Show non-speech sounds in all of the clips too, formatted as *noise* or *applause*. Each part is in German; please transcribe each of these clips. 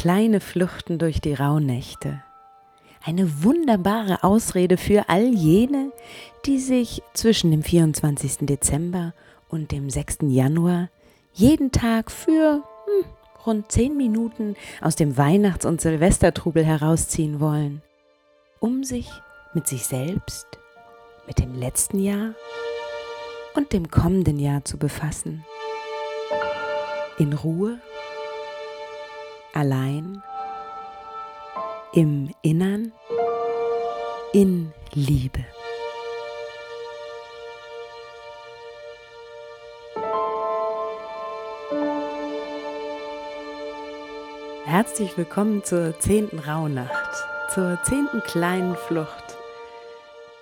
Kleine Fluchten durch die Rauhnächte. Eine wunderbare Ausrede für all jene, die sich zwischen dem 24. Dezember und dem 6. Januar jeden Tag für hm, rund 10 Minuten aus dem Weihnachts- und Silvestertrubel herausziehen wollen, um sich mit sich selbst, mit dem letzten Jahr und dem kommenden Jahr zu befassen. In Ruhe, allein, im Innern, in Liebe. Herzlich willkommen zur zehnten Rauhnacht, zur zehnten kleinen Flucht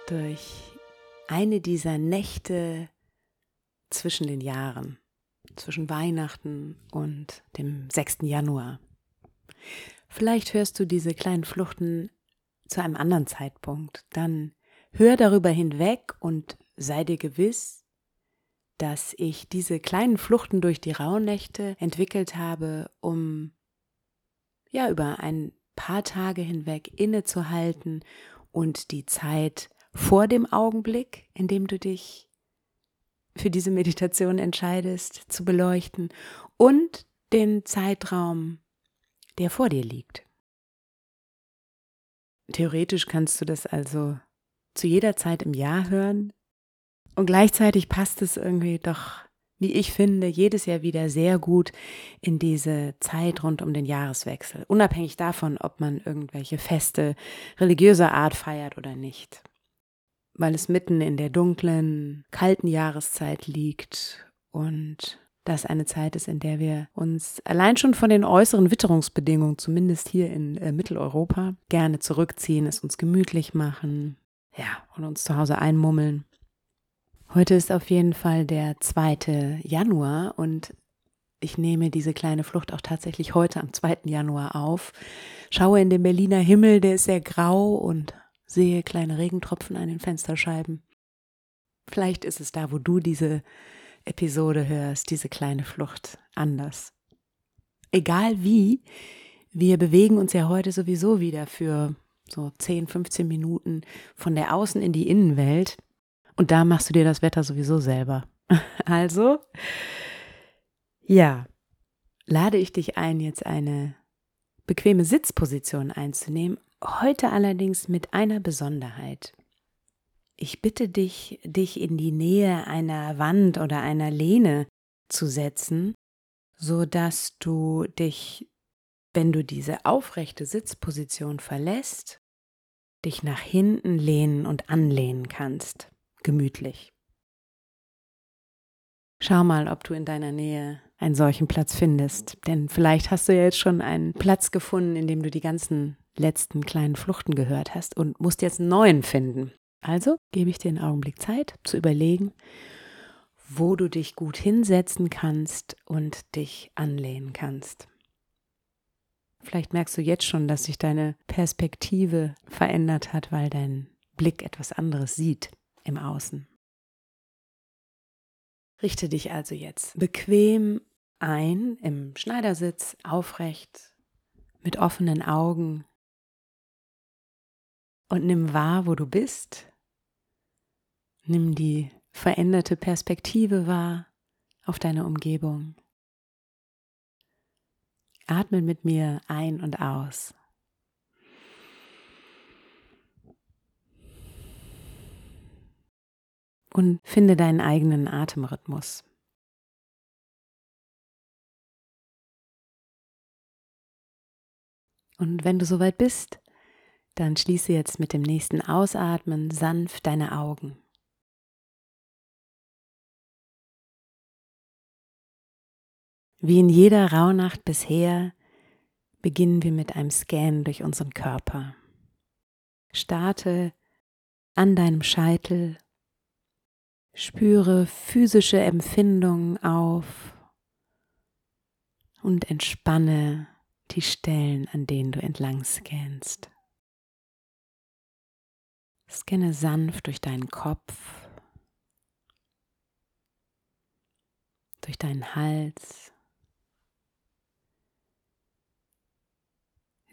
durch eine dieser Nächte zwischen den Jahren, zwischen Weihnachten und dem 6. Januar. Vielleicht hörst du diese kleinen Fluchten zu einem anderen Zeitpunkt. Dann hör darüber hinweg und sei dir gewiss, dass ich diese kleinen Fluchten durch die Rauhnächte entwickelt habe, um ja über ein paar Tage hinweg innezuhalten und die Zeit vor dem Augenblick, in dem du dich für diese Meditation entscheidest, zu beleuchten und den Zeitraum der vor dir liegt. Theoretisch kannst du das also zu jeder Zeit im Jahr hören und gleichzeitig passt es irgendwie doch, wie ich finde, jedes Jahr wieder sehr gut in diese Zeit rund um den Jahreswechsel, unabhängig davon, ob man irgendwelche Feste religiöser Art feiert oder nicht. Weil es mitten in der dunklen, kalten Jahreszeit liegt und das eine Zeit ist, in der wir uns allein schon von den äußeren Witterungsbedingungen, zumindest hier in äh, Mitteleuropa, gerne zurückziehen, es uns gemütlich machen, ja, und uns zu Hause einmummeln. Heute ist auf jeden Fall der 2. Januar und ich nehme diese kleine Flucht auch tatsächlich heute am 2. Januar auf. Schaue in den Berliner Himmel, der ist sehr grau und sehe kleine Regentropfen an den Fensterscheiben. Vielleicht ist es da, wo du diese Episode hörst, diese kleine Flucht anders. Egal wie, wir bewegen uns ja heute sowieso wieder für so 10, 15 Minuten von der Außen in die Innenwelt und da machst du dir das Wetter sowieso selber. *laughs* Also, ja, lade ich dich ein, jetzt eine bequeme Sitzposition einzunehmen, heute allerdings mit einer Besonderheit. Ich bitte dich, dich in die Nähe einer Wand oder einer Lehne zu setzen, so dass du dich, wenn du diese aufrechte Sitzposition verlässt, dich nach hinten lehnen und anlehnen kannst, gemütlich. Schau mal, ob du in deiner Nähe einen solchen Platz findest, denn vielleicht hast du ja jetzt schon einen Platz gefunden, in dem du die ganzen letzten kleinen Fluchten gehört hast und musst jetzt einen neuen finden. Also gebe ich dir einen Augenblick Zeit zu überlegen, wo du dich gut hinsetzen kannst und dich anlehnen kannst. Vielleicht merkst du jetzt schon, dass sich deine Perspektive verändert hat, weil dein Blick etwas anderes sieht im Außen. Richte dich also jetzt bequem ein im Schneidersitz, aufrecht, mit offenen Augen und nimm wahr, wo du bist Nimm die veränderte Perspektive wahr auf deine Umgebung. Atme mit mir ein und aus. Und finde deinen eigenen Atemrhythmus. Und wenn du soweit bist, dann schließe jetzt mit dem nächsten Ausatmen sanft deine Augen. Wie in jeder Rauhnacht bisher beginnen wir mit einem Scan durch unseren Körper. Starte an deinem Scheitel, spüre physische Empfindungen auf und entspanne die Stellen, an denen du entlang scannst. Scanne sanft durch deinen Kopf, durch deinen Hals,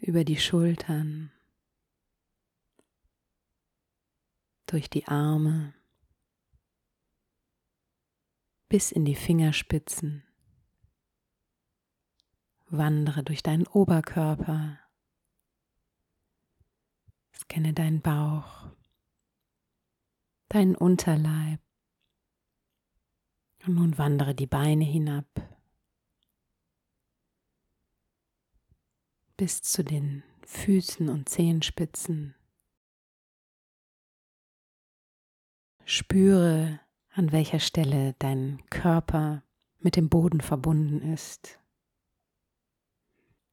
über die Schultern, durch die Arme, bis in die Fingerspitzen. Wandere durch deinen Oberkörper. Scanne deinen Bauch, deinen Unterleib. Und nun wandere die Beine hinab bis zu den Füßen und Zehenspitzen. Spüre, an welcher Stelle dein Körper mit dem Boden verbunden ist.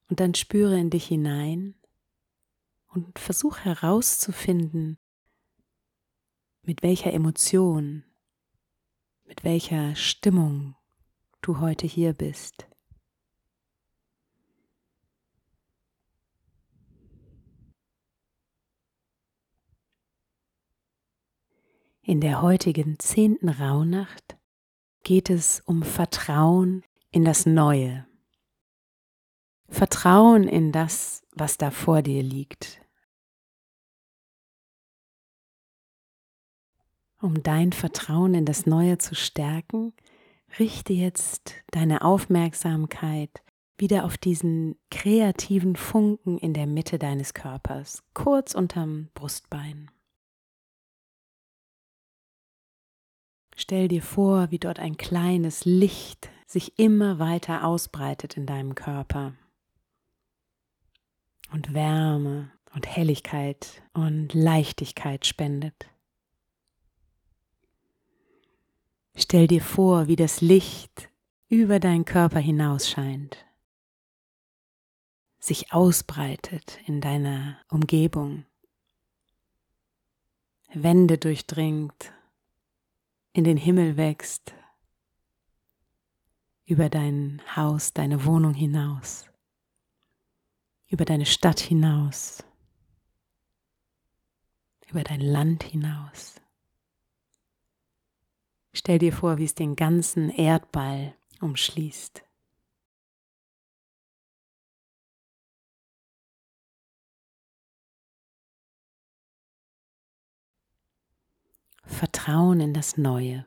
Und dann spüre in dich hinein und versuch herauszufinden, mit welcher Emotion, mit welcher Stimmung du heute hier bist. In der heutigen zehnten Rauhnacht geht es um Vertrauen in das Neue. Vertrauen in das, was da vor dir liegt. Um dein Vertrauen in das Neue zu stärken, richte jetzt deine Aufmerksamkeit wieder auf diesen kreativen Funken in der Mitte deines Körpers, kurz unterm Brustbein. Stell dir vor, wie dort ein kleines Licht sich immer weiter ausbreitet in deinem Körper und Wärme und Helligkeit und Leichtigkeit spendet. Stell dir vor, wie das Licht über deinen Körper hinaus scheint, sich ausbreitet in deiner Umgebung, Wände durchdringt in den Himmel wächst, über dein Haus, deine Wohnung hinaus, über deine Stadt hinaus, über dein Land hinaus. Stell dir vor, wie es den ganzen Erdball umschließt. Vertrauen in das Neue.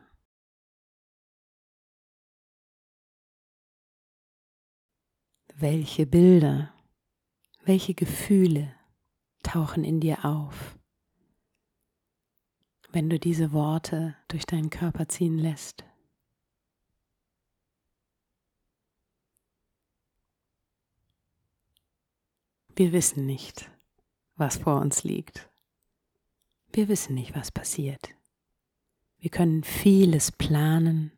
Welche Bilder, welche Gefühle tauchen in dir auf, wenn du diese Worte durch deinen Körper ziehen lässt? Wir wissen nicht, was vor uns liegt. Wir wissen nicht, was passiert. Wir können vieles planen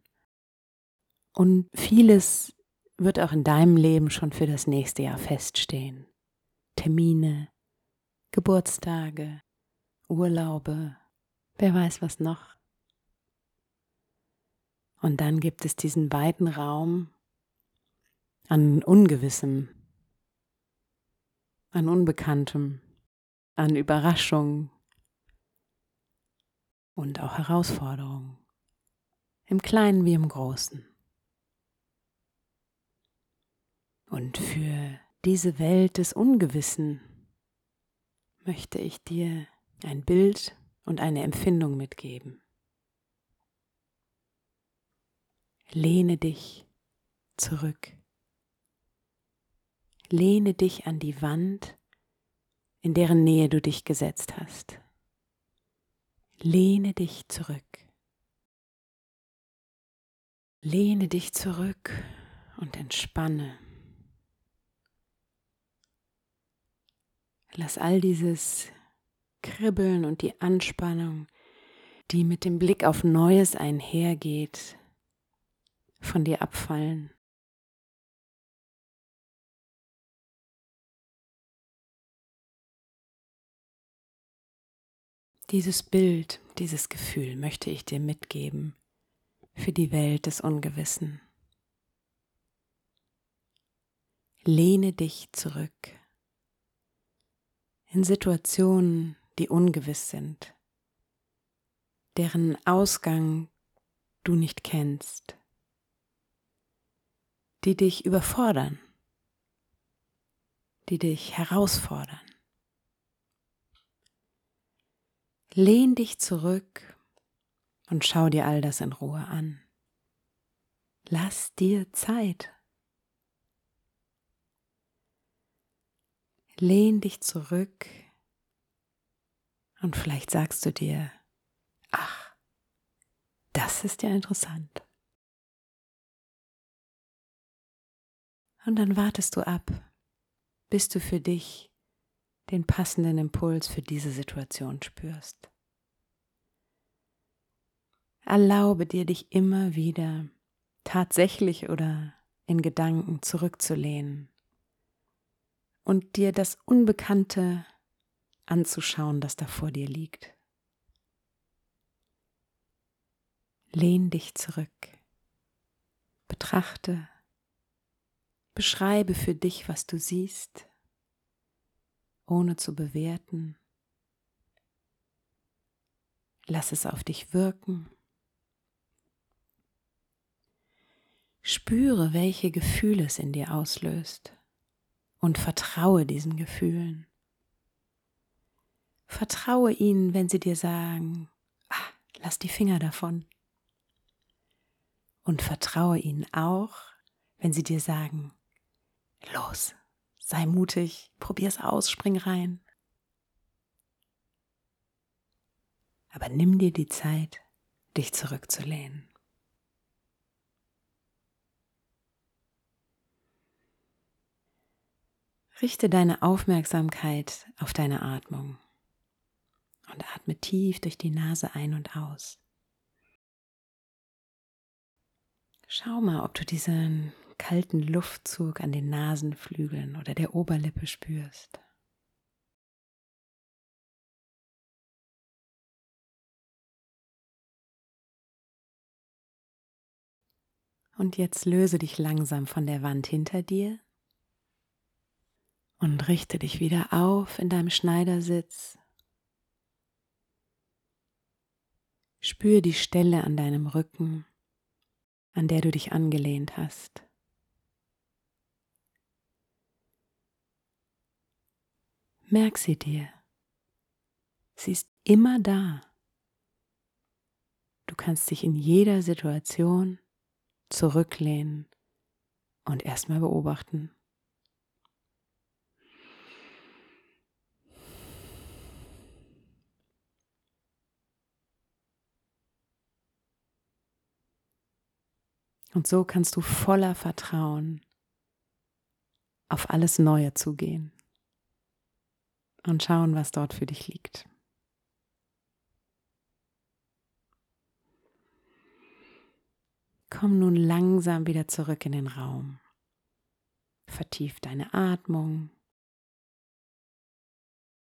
und vieles wird auch in deinem Leben schon für das nächste Jahr feststehen. Termine, Geburtstage, Urlaube, wer weiß was noch. Und dann gibt es diesen weiten Raum an Ungewissem, an Unbekanntem, an Überraschungen, und auch Herausforderungen, im Kleinen wie im Großen. Und für diese Welt des Ungewissen möchte ich dir ein Bild und eine Empfindung mitgeben. Lehne dich zurück. Lehne dich an die Wand, in deren Nähe du dich gesetzt hast. Lehne dich zurück. Lehne dich zurück und entspanne. Lass all dieses Kribbeln und die Anspannung, die mit dem Blick auf Neues einhergeht, von dir abfallen. Dieses Bild, dieses Gefühl möchte ich dir mitgeben für die Welt des Ungewissen. Lehne dich zurück in Situationen, die ungewiss sind, deren Ausgang du nicht kennst, die dich überfordern, die dich herausfordern. Lehn dich zurück und schau dir all das in Ruhe an. Lass dir Zeit. Lehn dich zurück und vielleicht sagst du dir, ach, das ist ja interessant. Und dann wartest du ab, bis du für dich den passenden Impuls für diese Situation spürst. Erlaube dir, dich immer wieder tatsächlich oder in Gedanken zurückzulehnen und dir das Unbekannte anzuschauen, das da vor dir liegt. Lehn dich zurück, betrachte, beschreibe für dich, was du siehst, ohne zu bewerten. Lass es auf dich wirken. Spüre, welche Gefühle es in dir auslöst und vertraue diesen Gefühlen. Vertraue ihnen, wenn sie dir sagen, ah, lass die Finger davon. Und vertraue ihnen auch, wenn sie dir sagen, los, sei mutig, probier's aus, spring rein. Aber nimm dir die Zeit, dich zurückzulehnen. Richte deine Aufmerksamkeit auf deine Atmung und atme tief durch die Nase ein und aus. Schau mal, ob du diesen kalten Luftzug an den Nasenflügeln oder der Oberlippe spürst. Und jetzt löse dich langsam von der Wand hinter dir und richte dich wieder auf in deinem Schneidersitz. Spür die Stelle an deinem Rücken, an der du dich angelehnt hast. Merk sie dir. Sie ist immer da. Du kannst dich in jeder Situation zurücklehnen und erstmal beobachten. Und so kannst du voller Vertrauen auf alles Neue zugehen und schauen, was dort für dich liegt. Komm nun langsam wieder zurück in den Raum. Vertief deine Atmung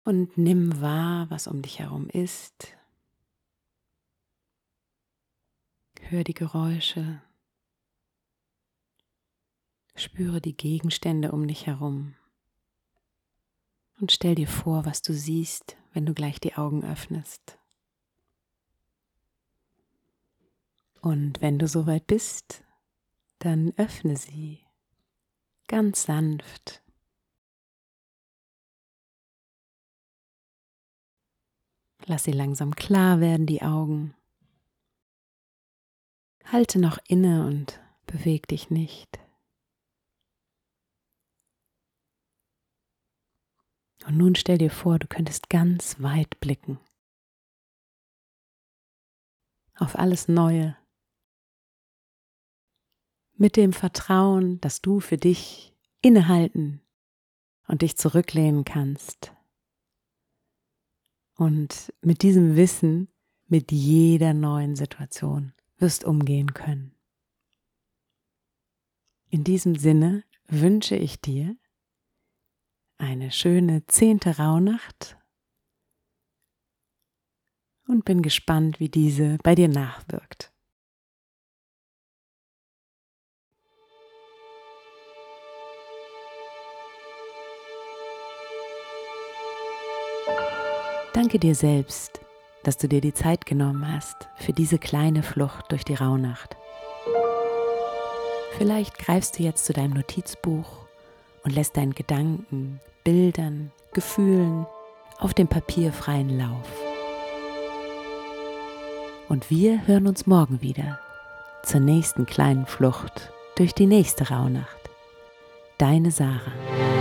und nimm wahr, was um dich herum ist. Hör die Geräusche. Spüre die Gegenstände um dich herum. Und stell dir vor, was du siehst, wenn du gleich die Augen öffnest. Und wenn du soweit bist, dann öffne sie ganz sanft. Lass sie langsam klar werden, die Augen. Halte noch inne und beweg dich nicht. Und nun stell dir vor, du könntest ganz weit blicken. Auf alles Neue. Mit dem Vertrauen, dass du für dich innehalten und dich zurücklehnen kannst. Und mit diesem Wissen, mit jeder neuen Situation wirst umgehen können. In diesem Sinne wünsche ich dir, eine schöne zehnte Rauhnacht und bin gespannt, wie diese bei dir nachwirkt. Danke dir selbst, dass du dir die Zeit genommen hast für diese kleine Flucht durch die Rauhnacht. Vielleicht greifst du jetzt zu deinem Notizbuch und lässt deinen Gedanken, Bildern, Gefühlen auf dem Papier freien Lauf. Und wir hören uns morgen wieder zur nächsten kleinen Flucht durch die nächste Rauhnacht. Deine Sarah.